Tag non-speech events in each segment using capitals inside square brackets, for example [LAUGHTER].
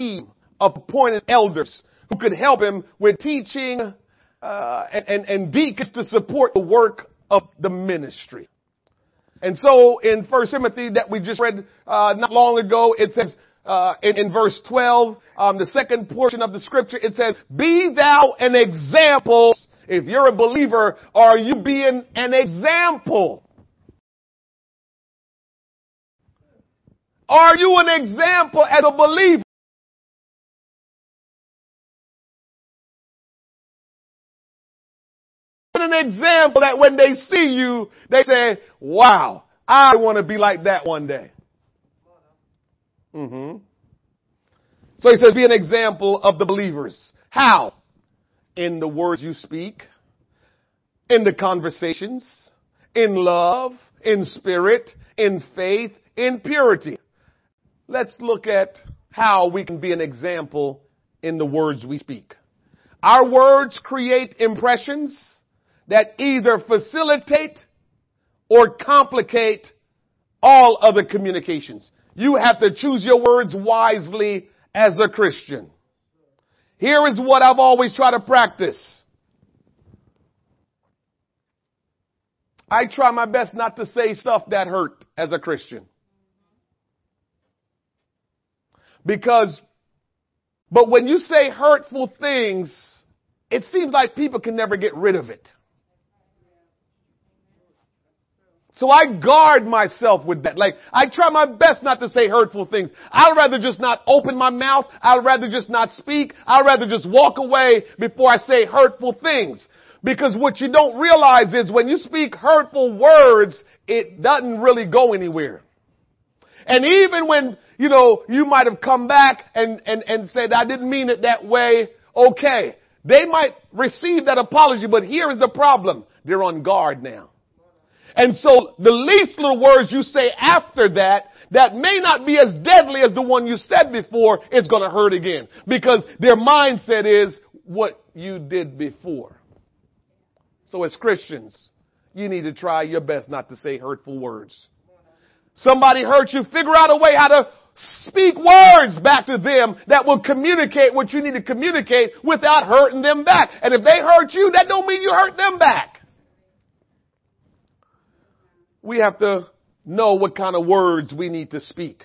of appointed elders who could help him with teaching uh, and, and, and deacons to support the work of the ministry. And so in First Timothy that we just read uh, not long ago, it says uh, in, in, verse 12, um, the second portion of the scripture, it says, "Be thou an example." If you're a believer, are you being an example? Are you an example as a believer? An example that when they see you, they say, wow, I want to be like that one day. Mm-hmm. So he says, be an example of the believers. How? In the words you speak, in the conversations, in love, in spirit, in faith, in purity. Let's look at how we can be an example in the words we speak. Our words create impressions that either facilitate or complicate all other communications. You have to choose your words wisely as a Christian. Here is what I've always tried to practice. I try my best not to say stuff that hurt as a Christian. Because, but when you say hurtful things, it seems like people can never get rid of it. So I guard myself with that. Like, I try my best not to say hurtful things. I'd rather just not open my mouth. I'd rather just not speak. I'd rather just walk away before I say hurtful things. Because what you don't realize is when you speak hurtful words, it doesn't really go anywhere. And even when, you know, you might have come back and, and, and said, I didn't mean it that way, okay. They might receive that apology, but here is the problem. They're on guard now. And so the least little words you say after that, that may not be as deadly as the one you said before, it's gonna hurt again. Because their mindset is what you did before. So as Christians, you need to try your best not to say hurtful words. Somebody hurt you, figure out a way how to speak words back to them that will communicate what you need to communicate without hurting them back. And if they hurt you, that don't mean you hurt them back. We have to know what kind of words we need to speak.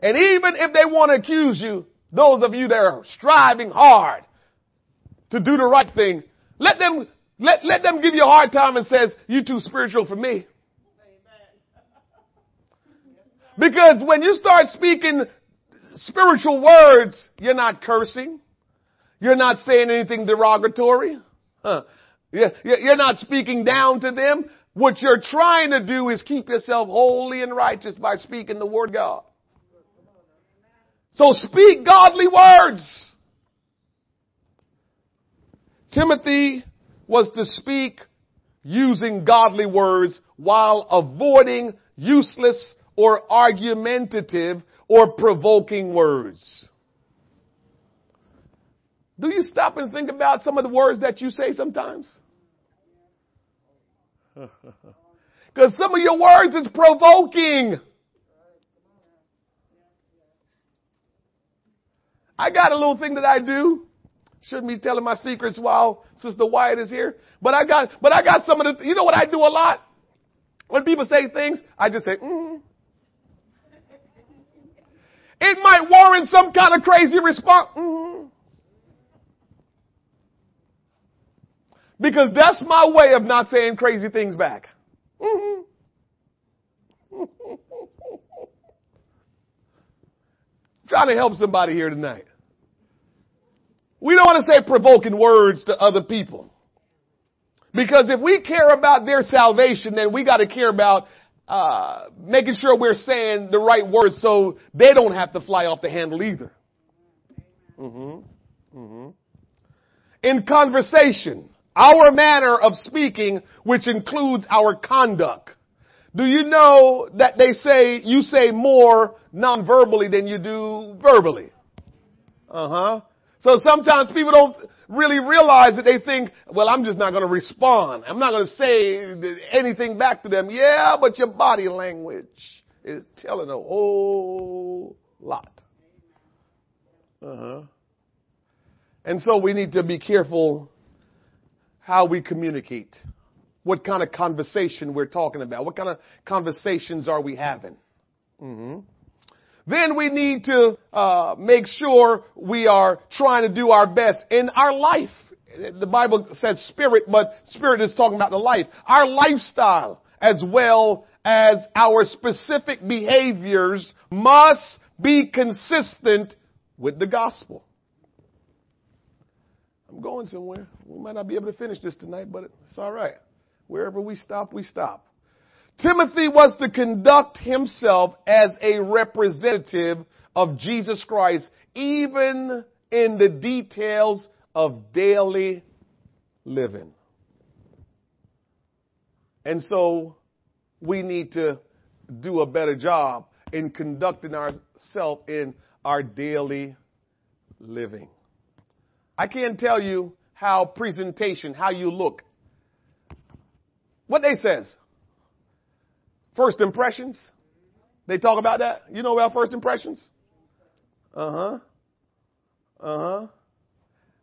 And even if they want to accuse you, those of you that are striving hard to do the right thing, let them, let, let them give you a hard time and says, you too spiritual for me. Because when you start speaking spiritual words, you're not cursing. You're not saying anything derogatory. Huh. You're not speaking down to them. What you're trying to do is keep yourself holy and righteous by speaking the word God. So speak godly words. Timothy was to speak using godly words while avoiding useless or argumentative or provoking words. Do you stop and think about some of the words that you say sometimes? [LAUGHS] Because some of your words is provoking. I got a little thing that I do. Shouldn't be telling my secrets while Sister Wyatt is here. But I got, but I got some of the, you know what I do a lot? When people say things, I just say, mm. It might warrant some kind of crazy response. Mm. Because that's my way of not saying crazy things back. Mm-hmm. [LAUGHS] Trying to help somebody here tonight. We don't want to say provoking words to other people. Because if we care about their salvation, then we got to care about uh, making sure we're saying the right words so they don't have to fly off the handle either. Mm-hmm. Mm-hmm. In conversation, our manner of speaking, which includes our conduct. Do you know that they say you say more non-verbally than you do verbally? Uh huh. So sometimes people don't really realize that they think, well, I'm just not going to respond. I'm not going to say anything back to them. Yeah, but your body language is telling a whole lot. Uh-huh. And so we need to be careful how we communicate. What kind of conversation we're talking about. What kind of conversations are we having? Mm-hmm. Then we need to uh, make sure we are trying to do our best in our life. The Bible says spirit, but spirit is talking about the life. Our lifestyle as well as our specific behaviors must be consistent with the gospel. I'm going somewhere. We might not be able to finish this tonight, but it's all right. Wherever we stop, we stop. Timothy was to conduct himself as a representative of Jesus Christ, even in the details of daily living. And so we need to do a better job in conducting ourselves in our daily living. I can't tell you how presentation, how you look. What they says? First impressions. They talk about that. You know about first impressions? Uh huh. Uh huh.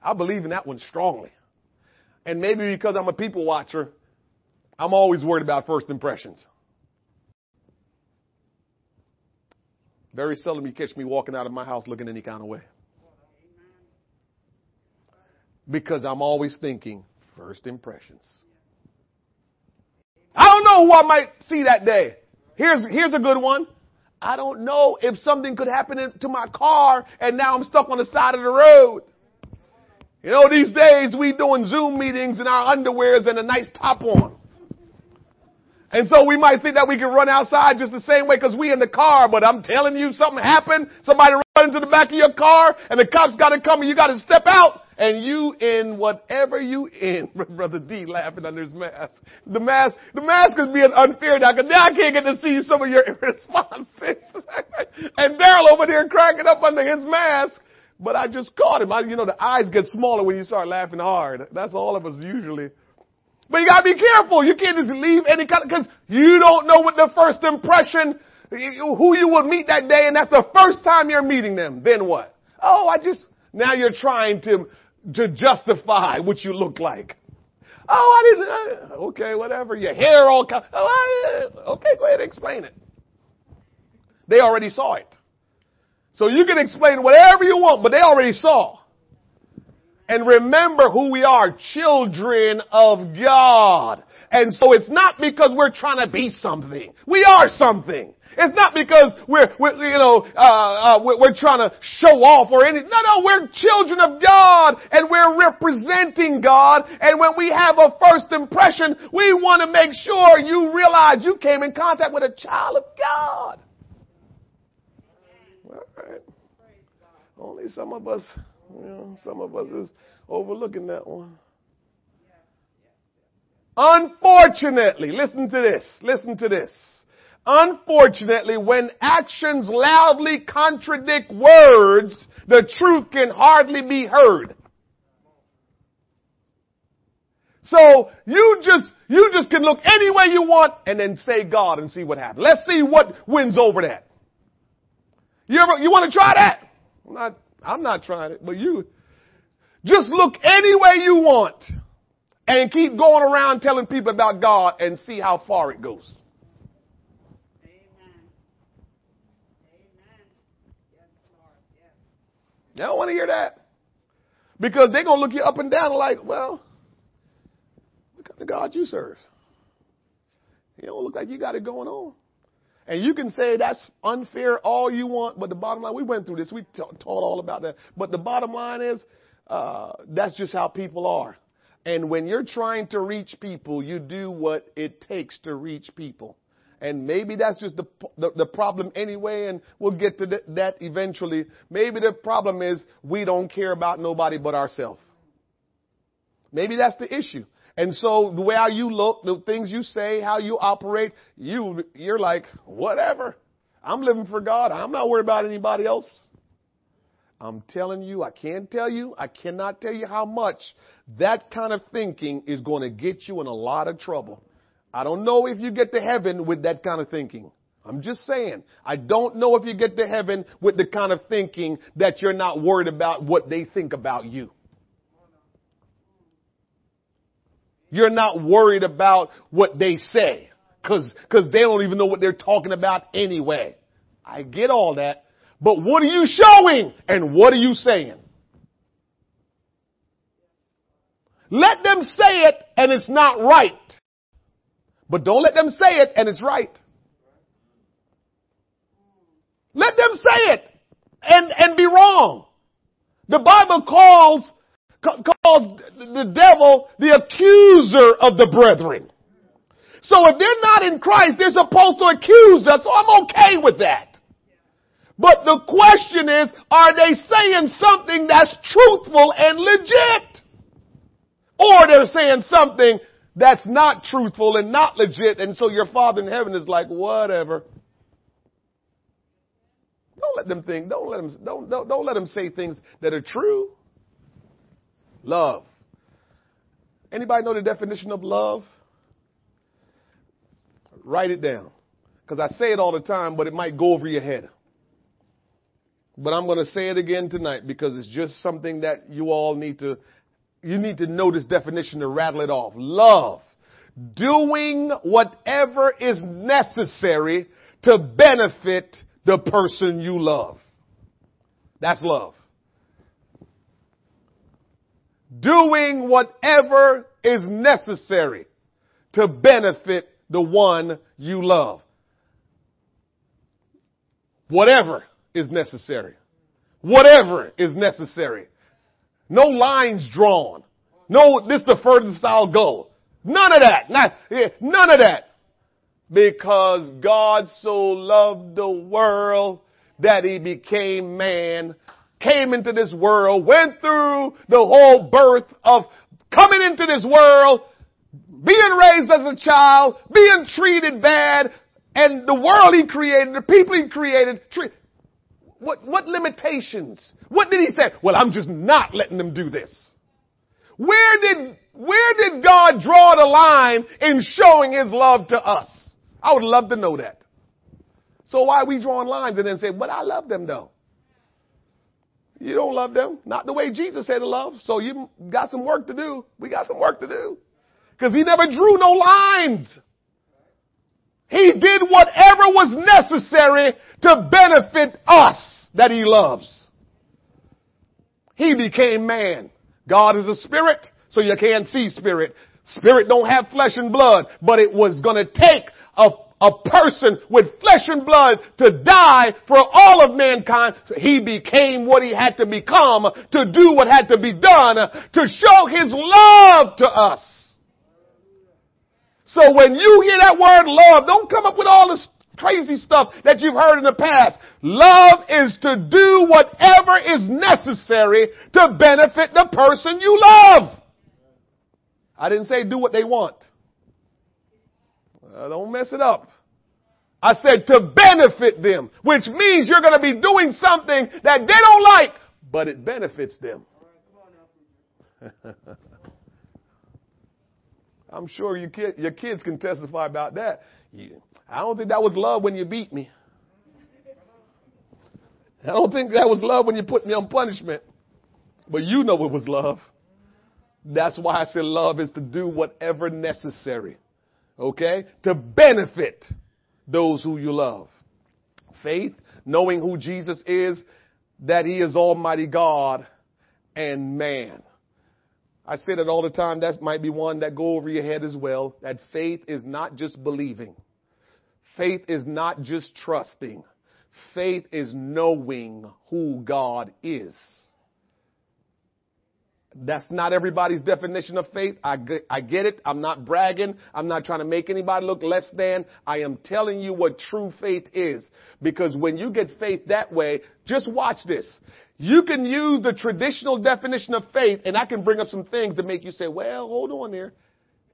I believe in that one strongly. And maybe because I'm a people watcher, I'm always worried about first impressions. Very seldom you catch me walking out of my house looking any kind of way. Because I'm always thinking first impressions. I don't know who I might see that day. Here's, here's a good one. I don't know if something could happen to my car and now I'm stuck on the side of the road. You know, these days we doing Zoom meetings in our underwears and a nice top on. And so we might think that we can run outside just the same way because we in the car, but I'm telling you something happened. Somebody run into the back of your car and the cops got to come and you got to step out and you in whatever you in, [LAUGHS] Brother D laughing under his mask. The mask, the mask is being unfair now because now I can't get to see some of your [LAUGHS] responses. [LAUGHS] and Daryl over there cracking up under his mask. But I just caught him. I, you know, the eyes get smaller when you start laughing hard. That's all of us usually. But you gotta be careful. You can't just leave any kind of, cause you don't know what the first impression, who you will meet that day and that's the first time you're meeting them. Then what? Oh, I just, now you're trying to to justify what you look like. Oh, I didn't. Uh, okay, whatever. Your hair all. Co- oh, I, okay, go ahead and explain it. They already saw it. So you can explain whatever you want, but they already saw. And remember who we are, children of God. And so it's not because we're trying to be something. We are something. It's not because we're, we're you know, uh, uh, we're, we're, trying to show off or anything. No, no, we're children of God and we're representing God. And when we have a first impression, we want to make sure you realize you came in contact with a child of God. All right. Only some of us, you know, some of us is overlooking that one. Unfortunately, listen to this. Listen to this. Unfortunately, when actions loudly contradict words, the truth can hardly be heard. So you just, you just can look any way you want and then say God and see what happens. Let's see what wins over that. You ever, you want to try that? I'm not, I'm not trying it, but you, just look any way you want and keep going around telling people about God and see how far it goes. They don't want to hear that. Because they're going to look you up and down like, well, what kind of God you serve? You don't look like you got it going on. And you can say that's unfair all you want, but the bottom line, we went through this, we taught all about that. But the bottom line is, uh, that's just how people are. And when you're trying to reach people, you do what it takes to reach people. And maybe that's just the, the, the problem anyway, and we'll get to th- that eventually. Maybe the problem is we don't care about nobody but ourselves. Maybe that's the issue. And so the way how you look, the things you say, how you operate, you, you're like, whatever. I'm living for God. I'm not worried about anybody else. I'm telling you, I can't tell you, I cannot tell you how much that kind of thinking is going to get you in a lot of trouble. I don't know if you get to heaven with that kind of thinking. I'm just saying. I don't know if you get to heaven with the kind of thinking that you're not worried about what they think about you. You're not worried about what they say cause, cause they don't even know what they're talking about anyway. I get all that. But what are you showing and what are you saying? Let them say it and it's not right. But don't let them say it and it's right. Let them say it and, and be wrong. The Bible calls, calls the devil the accuser of the brethren. So if they're not in Christ, they're supposed to accuse us, so I'm okay with that. But the question is, are they saying something that's truthful and legit? Or they're saying something that's not truthful and not legit, and so your Father in heaven is like, whatever. Don't let them think, don't let them, don't, don't, don't let them say things that are true. Love. Anybody know the definition of love? Write it down. Because I say it all the time, but it might go over your head. But I'm going to say it again tonight because it's just something that you all need to, you need to know this definition to rattle it off. Love. Doing whatever is necessary to benefit the person you love. That's love. Doing whatever is necessary to benefit the one you love. Whatever is necessary. Whatever is necessary. No lines drawn. No, this is the furthest I'll go. None of that. Not, none of that. Because God so loved the world that he became man, came into this world, went through the whole birth of coming into this world, being raised as a child, being treated bad, and the world he created, the people he created, what, what limitations? What did he say? Well, I'm just not letting them do this. Where did, where did God draw the line in showing his love to us? I would love to know that. So why are we drawing lines and then say, but I love them though? You don't love them. Not the way Jesus said to love. So you got some work to do. We got some work to do. Cause he never drew no lines. He did whatever was necessary to benefit us that he loves. He became man. God is a spirit, so you can't see spirit. Spirit don't have flesh and blood, but it was gonna take a, a person with flesh and blood to die for all of mankind. So he became what he had to become to do what had to be done to show his love to us. So when you hear that word love, don't come up with all this crazy stuff that you've heard in the past. Love is to do whatever is necessary to benefit the person you love. I didn't say do what they want. Don't mess it up. I said to benefit them, which means you're going to be doing something that they don't like, but it benefits them. [LAUGHS] I'm sure your, kid, your kids can testify about that. I don't think that was love when you beat me. I don't think that was love when you put me on punishment. But you know it was love. That's why I said love is to do whatever necessary. Okay? To benefit those who you love. Faith, knowing who Jesus is, that he is Almighty God and man. I say that all the time. That might be one that go over your head as well. That faith is not just believing. Faith is not just trusting. Faith is knowing who God is. That's not everybody's definition of faith. I get, I get it. I'm not bragging. I'm not trying to make anybody look less than. I am telling you what true faith is. Because when you get faith that way, just watch this. You can use the traditional definition of faith, and I can bring up some things to make you say, well, hold on there.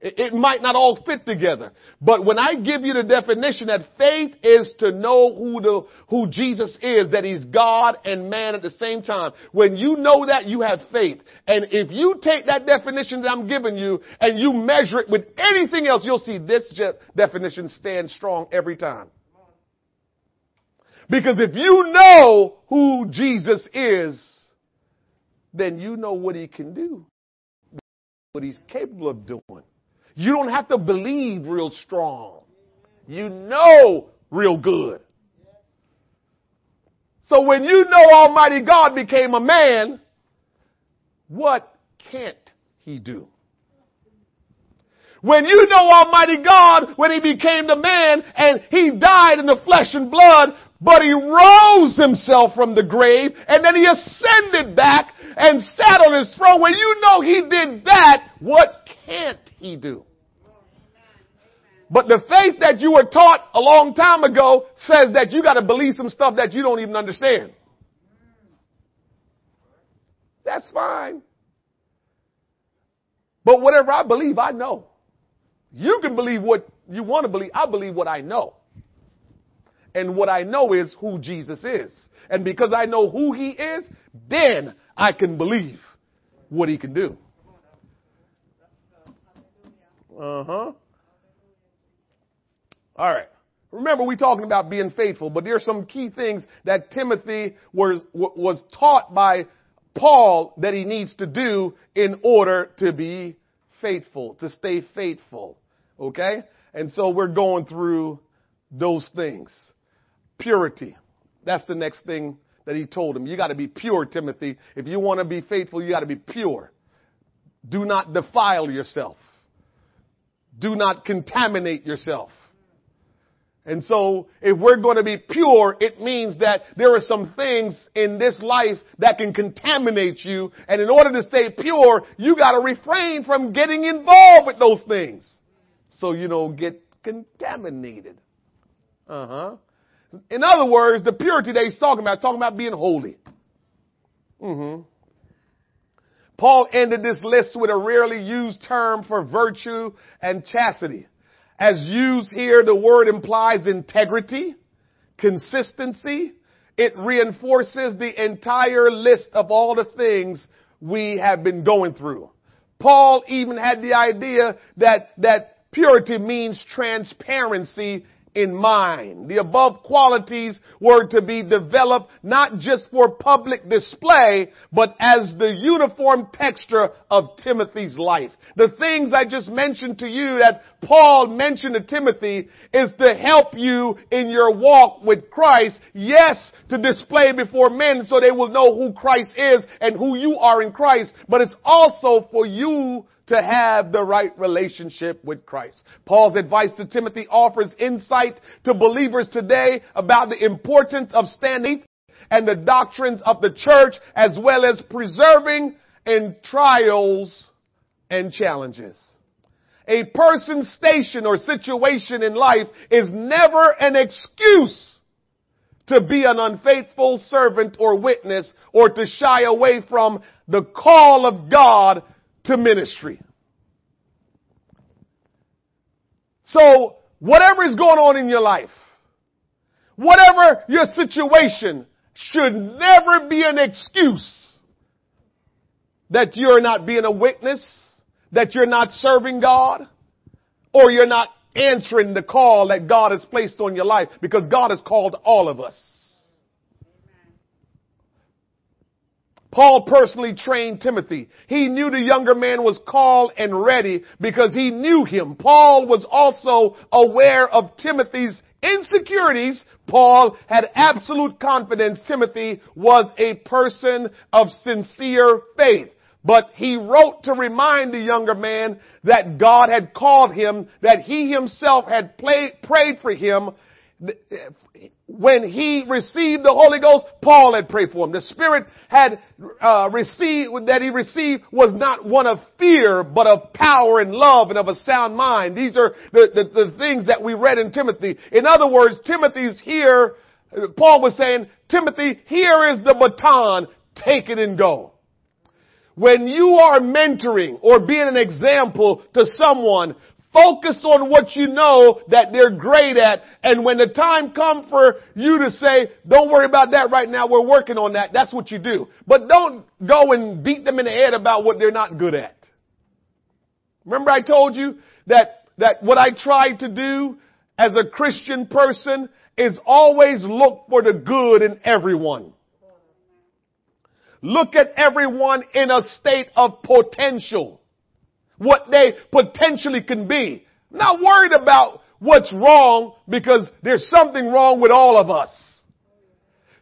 It, might not all fit together. But when I give you the definition that faith is to know who the, who Jesus is, that he's God and man at the same time. When you know that, you have faith. And if you take that definition that I'm giving you and you measure it with anything else, you'll see this definition stands strong every time. Because if you know who Jesus is, then you know what he can do, what he's capable of doing. You don't have to believe real strong. You know real good. So when you know Almighty God became a man, what can't he do? When you know Almighty God, when he became the man and he died in the flesh and blood, but he rose himself from the grave and then he ascended back and sat on his throne. When you know he did that, what can't he do? But the faith that you were taught a long time ago says that you gotta believe some stuff that you don't even understand. That's fine. But whatever I believe, I know. You can believe what you want to believe. I believe what I know. And what I know is who Jesus is. And because I know who he is, then I can believe what he can do. Uh huh. All right. Remember, we're talking about being faithful, but there are some key things that Timothy was, was taught by Paul that he needs to do in order to be faithful, to stay faithful. Okay? And so we're going through those things. Purity. That's the next thing that he told him. You got to be pure, Timothy. If you want to be faithful, you got to be pure. Do not defile yourself. Do not contaminate yourself. And so if we're going to be pure, it means that there are some things in this life that can contaminate you. And in order to stay pure, you got to refrain from getting involved with those things. So you don't get contaminated. Uh huh. In other words, the purity that he's talking about, talking about being holy. Mm-hmm. Paul ended this list with a rarely used term for virtue and chastity. As used here, the word implies integrity, consistency. It reinforces the entire list of all the things we have been going through. Paul even had the idea that, that purity means transparency in mind. The above qualities were to be developed not just for public display, but as the uniform texture of Timothy's life. The things I just mentioned to you that Paul mentioned to Timothy is to help you in your walk with Christ. Yes, to display before men so they will know who Christ is and who you are in Christ, but it's also for you to have the right relationship with Christ. Paul's advice to Timothy offers insight to believers today about the importance of standing and the doctrines of the church as well as preserving in trials and challenges. A person's station or situation in life is never an excuse to be an unfaithful servant or witness or to shy away from the call of God to ministry. So, whatever is going on in your life, whatever your situation, should never be an excuse that you're not being a witness, that you're not serving God, or you're not answering the call that God has placed on your life, because God has called all of us. Paul personally trained Timothy. He knew the younger man was called and ready because he knew him. Paul was also aware of Timothy's insecurities. Paul had absolute confidence Timothy was a person of sincere faith. But he wrote to remind the younger man that God had called him, that he himself had prayed for him, when he received the Holy Ghost, Paul had prayed for him. The Spirit had uh, received that he received was not one of fear, but of power and love and of a sound mind. These are the, the, the things that we read in Timothy. In other words, Timothy's here. Paul was saying, Timothy, here is the baton. Take it and go. When you are mentoring or being an example to someone, Focus on what you know that they're great at. And when the time comes for you to say, don't worry about that right now, we're working on that, that's what you do. But don't go and beat them in the head about what they're not good at. Remember I told you that, that what I tried to do as a Christian person is always look for the good in everyone. Look at everyone in a state of potential. What they potentially can be. Not worried about what's wrong because there's something wrong with all of us.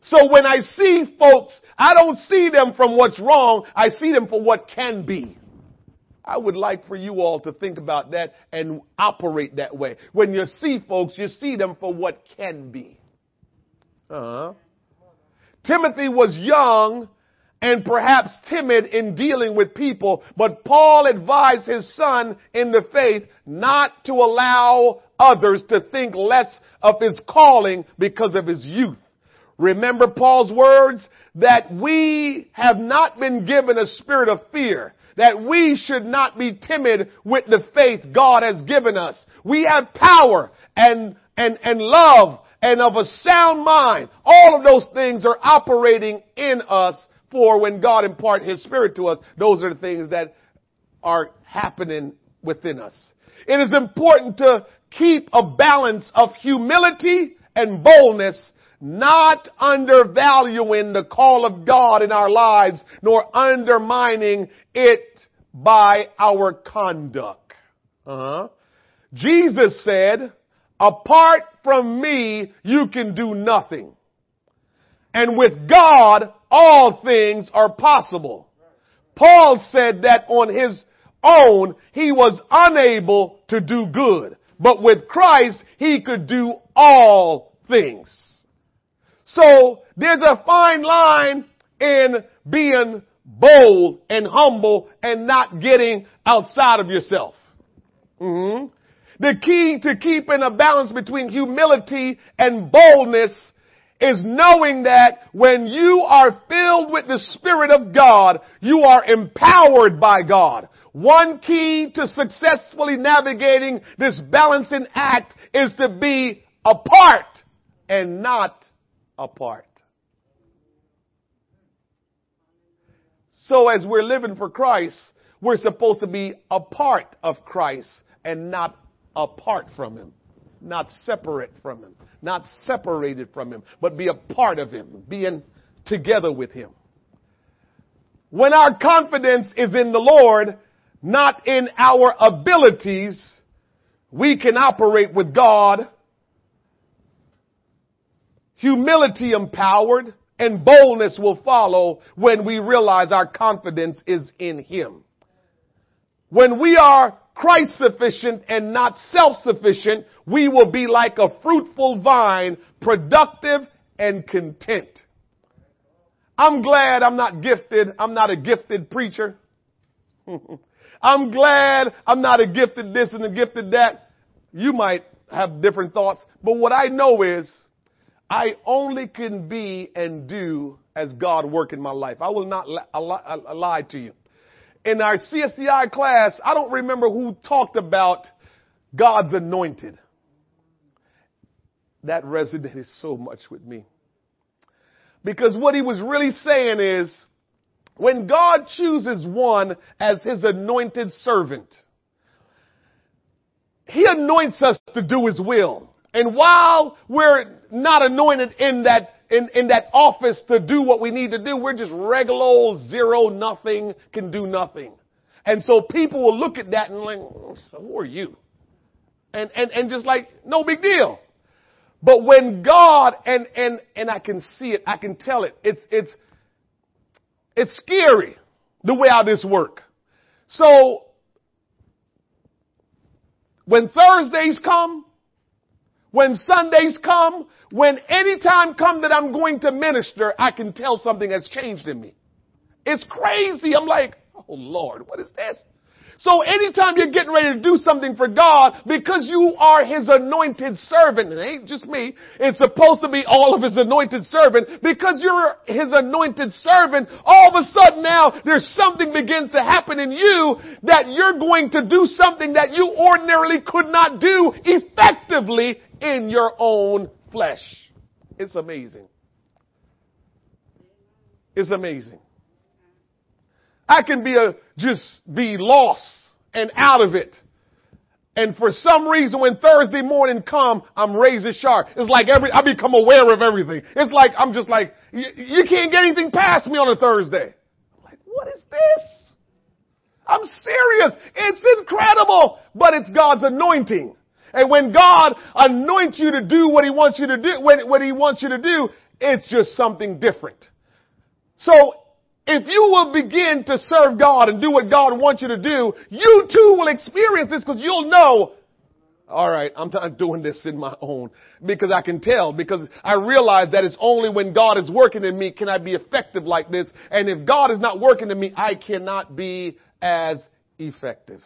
So when I see folks, I don't see them from what's wrong. I see them for what can be. I would like for you all to think about that and operate that way. When you see folks, you see them for what can be. Uh-huh. Timothy was young and perhaps timid in dealing with people, but Paul advised his son in the faith not to allow others to think less of his calling because of his youth. Remember Paul's words that we have not been given a spirit of fear, that we should not be timid with the faith God has given us. We have power and, and, and love and of a sound mind. All of those things are operating in us for when God impart His Spirit to us. Those are the things that are happening within us. It is important to keep a balance of humility and boldness not undervaluing the call of God in our lives, nor undermining it by our conduct. Uh-huh. Jesus said, apart from me, you can do nothing. And with God, all things are possible. Paul said that on his own, he was unable to do good. But with Christ, he could do all things. So there's a fine line in being bold and humble and not getting outside of yourself. Mm-hmm. The key to keeping a balance between humility and boldness is knowing that when you are filled with the Spirit of God, you are empowered by God. One key to successfully navigating this balancing act is to be apart and not apart. So as we're living for Christ, we're supposed to be a part of Christ and not apart from Him. Not separate from Him. Not separated from Him, but be a part of Him. Being together with Him. When our confidence is in the Lord, not in our abilities, we can operate with God humility empowered, and boldness will follow when we realize our confidence is in Him. When we are Christ sufficient and not self-sufficient, we will be like a fruitful vine, productive and content. I'm glad I'm not gifted. I'm not a gifted preacher. [LAUGHS] I'm glad I'm not a gifted this and a gifted that. You might have different thoughts, but what I know is I only can be and do as God work in my life. I will not lie, lie to you. In our CSDI class, I don't remember who talked about God's anointed. That resonated so much with me. Because what he was really saying is, when God chooses one as his anointed servant, he anoints us to do his will. And while we're not anointed in that in, in that office to do what we need to do, we're just regular old zero nothing, can do nothing. And so people will look at that and like, oh, who are you? And, and, and just like, no big deal. But when God, and, and, and I can see it, I can tell it, it's, it's, it's scary the way how this work. So, when Thursdays come, when Sundays come, when any time come that I'm going to minister, I can tell something has changed in me. It's crazy. I'm like, oh Lord, what is this? So anytime you're getting ready to do something for God, because you are His anointed servant, it ain't just me, it's supposed to be all of His anointed servant, because you're His anointed servant, all of a sudden now there's something begins to happen in you that you're going to do something that you ordinarily could not do effectively in your own flesh. It's amazing. It's amazing. I can be a, just be lost and out of it And for some reason, when Thursday morning come, I'm razor sharp. It's like every, I become aware of everything. It's like, I'm just like, you can't get anything past me on a Thursday. I'm like, what is this? I'm serious. It's incredible, but it's God's anointing. And when God anoints you to do what He wants you to do, when, what He wants you to do, it's just something different. So, if you will begin to serve God and do what God wants you to do, you too will experience this because you'll know, alright, I'm not doing this in my own. Because I can tell, because I realize that it's only when God is working in me can I be effective like this. And if God is not working in me, I cannot be as effective.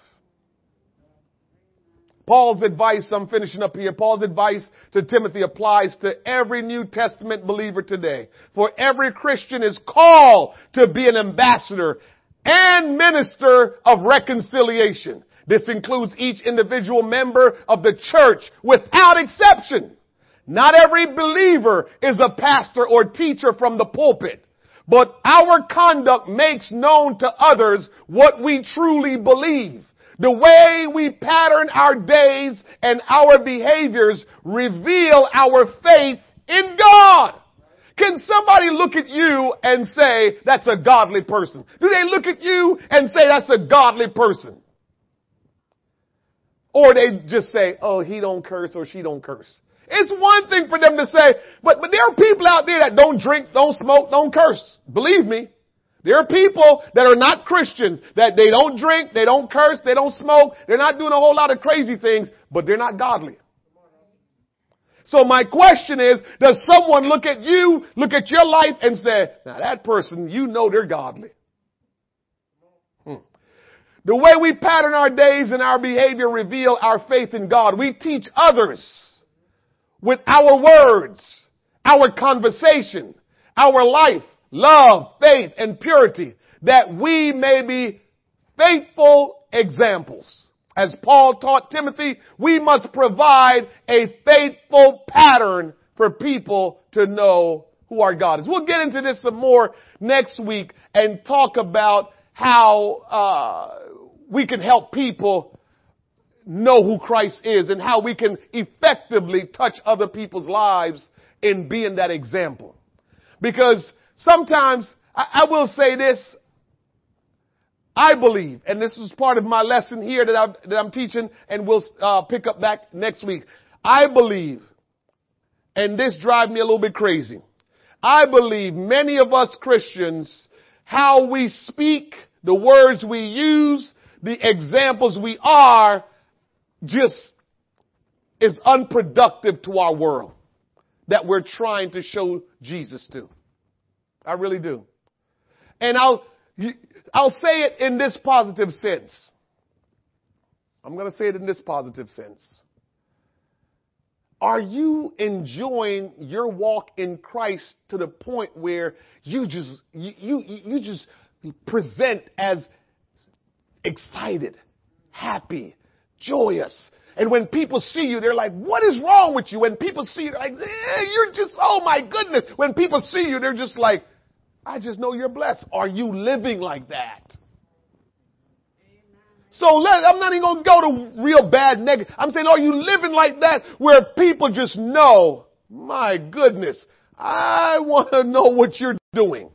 Paul's advice, I'm finishing up here, Paul's advice to Timothy applies to every New Testament believer today. For every Christian is called to be an ambassador and minister of reconciliation. This includes each individual member of the church without exception. Not every believer is a pastor or teacher from the pulpit, but our conduct makes known to others what we truly believe. The way we pattern our days and our behaviors reveal our faith in God. Can somebody look at you and say that's a godly person? Do they look at you and say that's a godly person? Or they just say, oh, he don't curse or she don't curse. It's one thing for them to say, but, but there are people out there that don't drink, don't smoke, don't curse. Believe me. There are people that are not Christians, that they don't drink, they don't curse, they don't smoke, they're not doing a whole lot of crazy things, but they're not godly. So my question is, does someone look at you, look at your life and say, now that person, you know they're godly. Hmm. The way we pattern our days and our behavior reveal our faith in God. We teach others with our words, our conversation, our life, love, faith, and purity, that we may be faithful examples. As Paul taught Timothy, we must provide a faithful pattern for people to know who our God is. We'll get into this some more next week and talk about how uh, we can help people know who Christ is and how we can effectively touch other people's lives in being that example. Because Sometimes, I, I will say this, I believe, and this is part of my lesson here that, i that I'm teaching and we'll uh, pick up back next week. I believe, and this drives me a little bit crazy, I believe many of us Christians, how we speak, the words we use, the examples we are, just is unproductive to our world that we're trying to show Jesus to. I really do. And I'll, I'll say it in this positive sense. I'm going to say it in this positive sense. Are you enjoying your walk in Christ to the point where you just, you, you, you just present as excited, happy, joyous, and when people see you, they're like, what is wrong with you? When people see you, they're like, eh, you're just, oh my goodness. When people see you, they're just like, I just know you're blessed. Are you living like that? So let, I'm not even going to go to real bad negative. I'm saying, are you living like that where people just know, my goodness, I want to know what you're doing.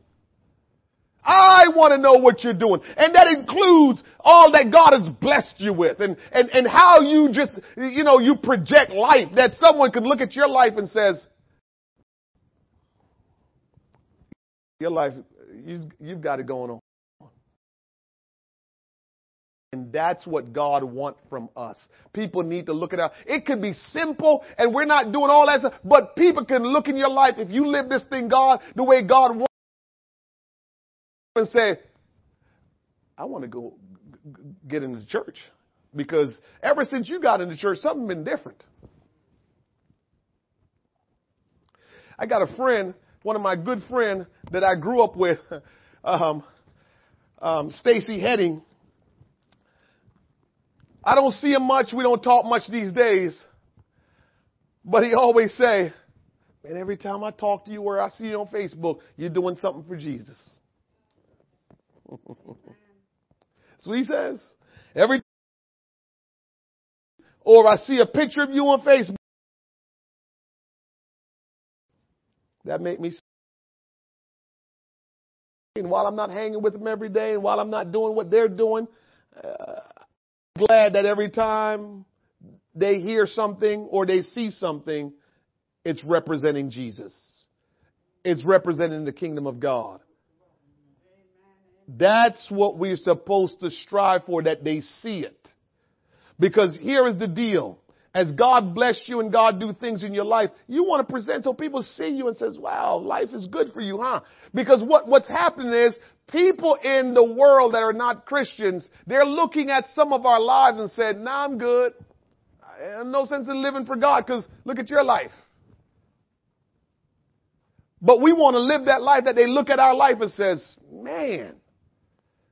I want to know what you're doing. And that includes all that God has blessed you with and, and, and how you just, you know, you project life that someone could look at your life and says, Your life, you, you've got it going on. And that's what God wants from us. People need to look it. It could be simple and we're not doing all that stuff, but people can look in your life if you live this thing God the way God wants and say, I want to go get into church because ever since you got into church, something been different. I got a friend one of my good friend that I grew up with, [LAUGHS] um, um, Stacy Heading. I don't see him much. We don't talk much these days. But he always say, man, every time I talk to you or I see you on Facebook, you're doing something for Jesus. [LAUGHS] What he says. Every or I see a picture of you on Facebook. That make me and while I'm not hanging with them every day and while I'm not doing what they're doing, uh, I'm glad that every time they hear something or they see something, it's representing Jesus. It's representing the kingdom of God. That's what we're supposed to strive for, that they see it. Because here is the deal. As God bless you and God do things in your life, you want to present so people see you and says, wow, life is good for you, huh? Because what, what's happening is people in the world that are not Christians, they're looking at some of our lives and said, nah, I'm good. No sense in living for God because look at your life. But we want to live that life that they look at our life and says, man,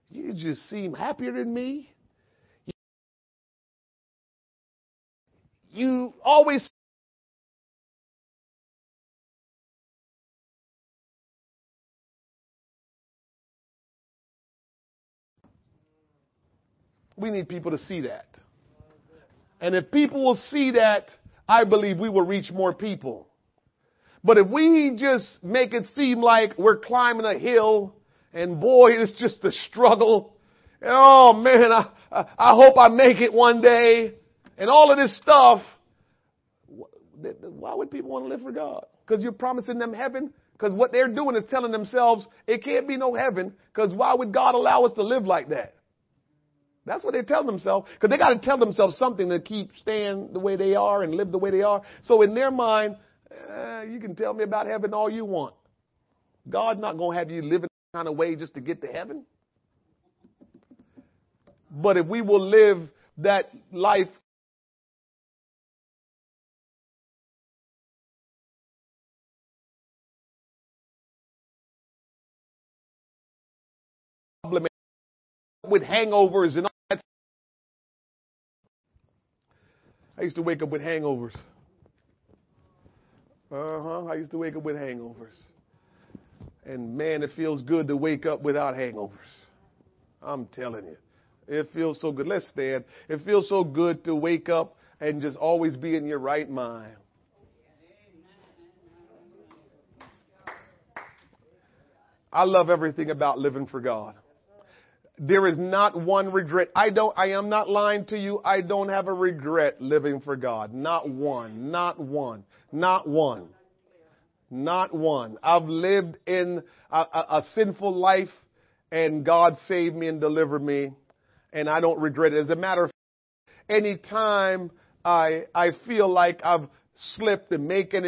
you just seem happier than me. You always We need people to see that. And if people will see that, I believe we will reach more people. But if we just make it seem like we're climbing a hill and boy, it's just a struggle. Oh man, I, I hope I make it one day. And all of this stuff. Why would people want to live for God? Because you're promising them heaven? Because what they're doing is telling themselves it can't be no heaven. Because why would God allow us to live like that? That's what they tell themselves. Because they got to tell themselves something to keep staying the way they are and live the way they are. So in their mind, eh, you can tell me about heaven all you want. God's not going to have you living kind of way just to get to heaven. But if we will live that life with hangovers and all that. I used to wake up with hangovers. Uh huh. I used to wake up with hangovers. And man, it feels good to wake up without hangovers. I'm telling you. It feels so good. Let's stand. It feels so good to wake up and just always be in your right mind. I love everything about living for God. There is not one regret. I don't, I am not lying to you. I don't have a regret living for God. Not one. Not one. Not one. Not one. I've lived in a, a, a sinful life and God saved me and delivered me and I don't regret it. As a matter of fact, anytime I, I feel like I've slipped and making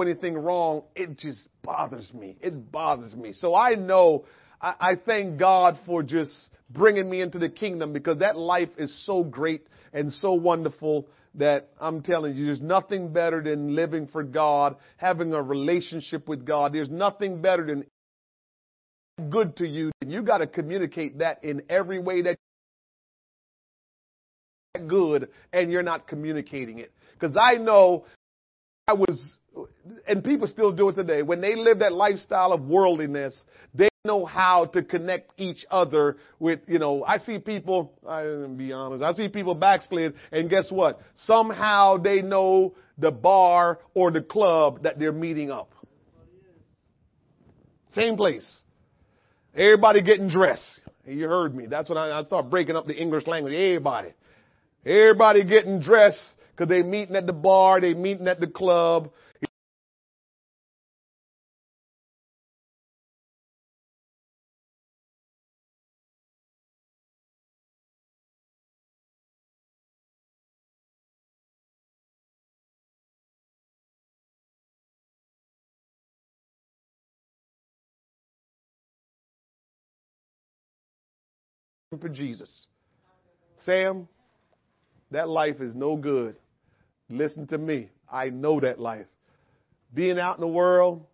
anything wrong, it just bothers me. It bothers me. So I know I, I thank God for just bringing me into the kingdom because that life is so great and so wonderful that I'm telling you, there's nothing better than living for God, having a relationship with God. There's nothing better than good to you. And you got to communicate that in every way that good and you're not communicating it. Because I know I was, and people still do it today. When they live that lifestyle of worldliness, they know how to connect each other with, you know, I see people, I be honest, I see people backslid and guess what? Somehow they know the bar or the club that they're meeting up. Same place. Everybody getting dressed. You heard me. That's when I, I start breaking up the English language. Everybody. Everybody getting dressed because they meeting at the bar, they meeting at the club. For Jesus. Sam, that life is no good. Listen to me. I know that life. Being out in the world,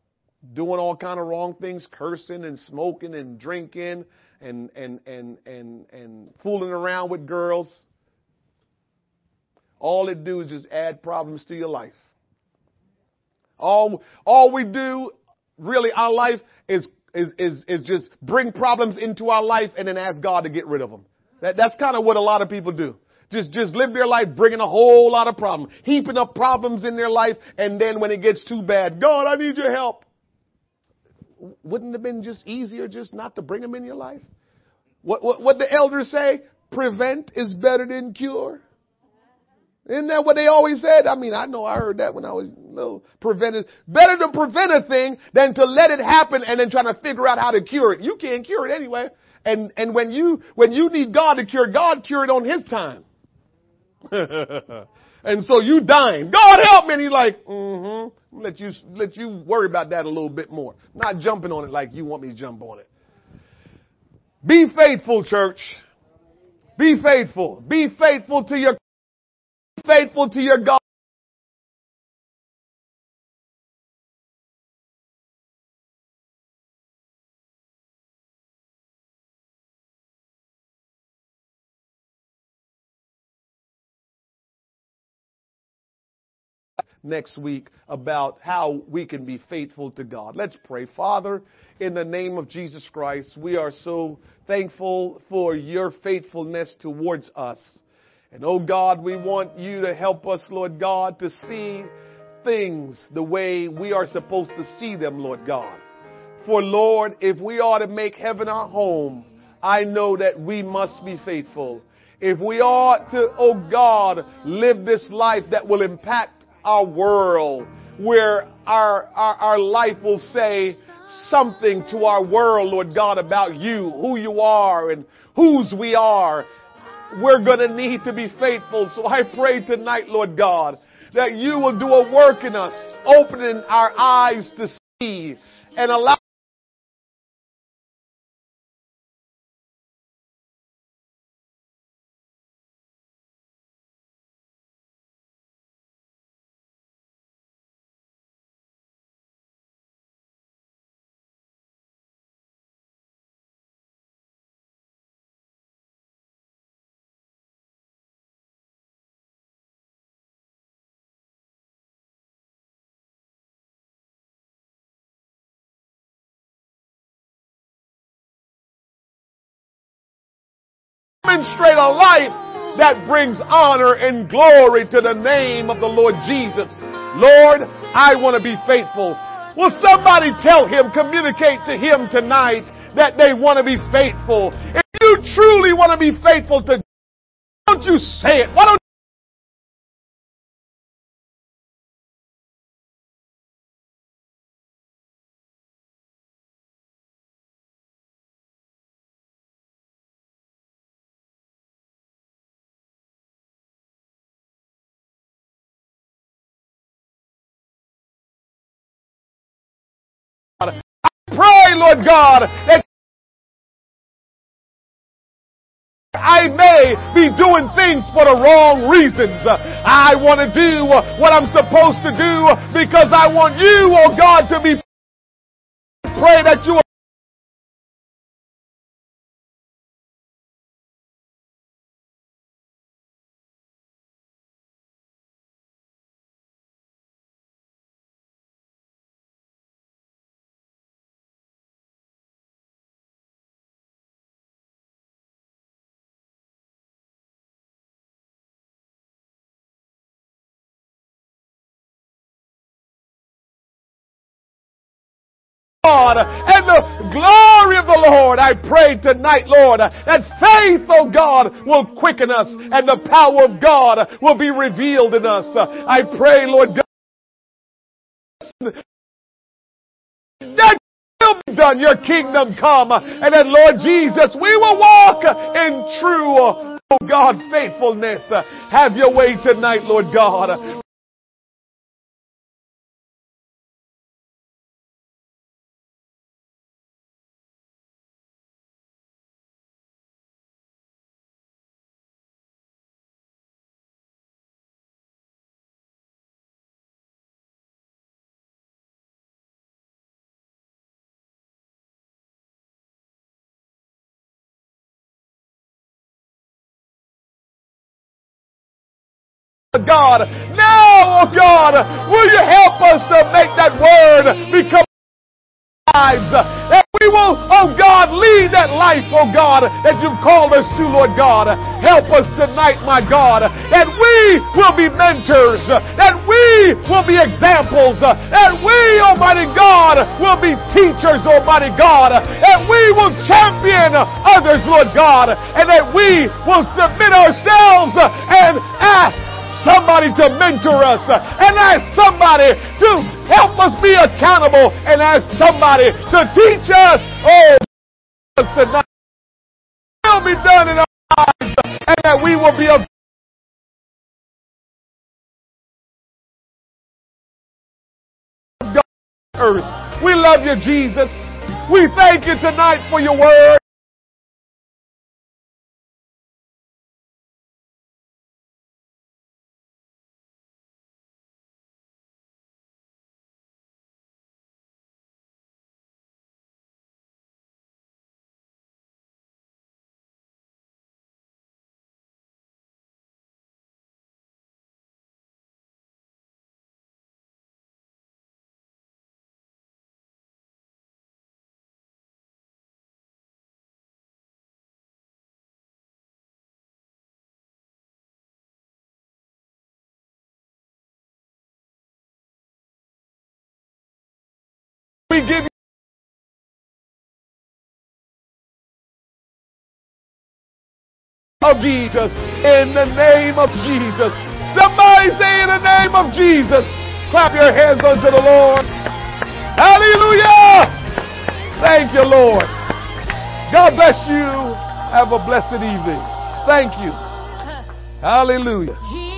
doing all kind of wrong things, cursing and smoking and drinking and and and and and fooling around with girls. All it do is just add problems to your life. All all we do really our life is is, is, is just bring problems into our life and then ask God to get rid of them. That, that's kind of what a lot of people do. just, just live their life bringing a whole lot of problems, heaping up problems in their life, and then when it gets too bad, God, I need your help. Wouldn't it have been just easier just not to bring them in your life? What, what, what the elders say? Prevent is better than cure. Isn't that what they always said? I mean, I know I heard that when I was little. Prevent is better to prevent a thing than to let it happen and then trying to figure out how to cure it. You can't cure it anyway. And and when you when you need God to cure, God cure it on His time. [LAUGHS] and so you dying. God help me. And He's like, mm-hmm. Let you let you worry about that a little bit more. Not jumping on it like you want me to jump on it. Be faithful, church. Be faithful. Be faithful to your faithful to your God. next week about how we can be faithful to God. Let's pray. Father, in the name of Jesus Christ, we are so thankful for your faithfulness towards us. And oh God, we want you to help us, Lord God, to see things the way we are supposed to see them, Lord God. For Lord, if we are to make heaven our home, I know that we must be faithful. If we are to, oh God, live this life that will impact our world, where our, our, our life will say something to our world, Lord God, about you, who you are and whose we are. We're going to need to be faithful. So I pray tonight, Lord God, that you will do a work in us, opening our eyes to see and allow demonstrate a life that brings honor and glory to the name of the Lord Jesus. Lord, I want to be faithful. Will somebody tell him, communicate to him tonight that they want to be faithful? If you truly want to be faithful to God, don't you say it? Why don't Lord God, that I may be doing things for the wrong reasons. I want to do what I'm supposed to do because I want you, oh God, to be pray that you God and the glory of the Lord. I pray tonight, Lord, that faith, oh God, will quicken us and the power of God will be revealed in us. I pray, Lord God, that will be done, your kingdom come, and that Lord Jesus, we will walk in true, oh God, faithfulness. Have your way tonight, Lord God. God. Now, oh God, will you help us to make that word become lives? That we will will, oh God, lead that life, oh God, that you've called us to, Lord God. Help us tonight, my God, that we will be mentors, that we will be examples, that we, Almighty God, will be teachers, Almighty God, that we will champion others, Lord God, and that we will submit ourselves and ask somebody to mentor us and ask somebody to help us be accountable and ask somebody to teach us. Oh, us tonight will be done in our lives and that we will be a earth. We love you, Jesus. We thank you tonight for your word. Of Jesus. In the name of Jesus. Somebody say in the name of Jesus. Clap your hands unto the Lord. Hallelujah. Thank you, Lord. God bless you. Have a blessed evening. Thank you. [LAUGHS] Hallelujah.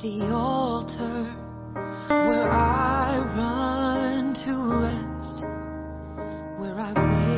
The altar where I run to rest, where I wait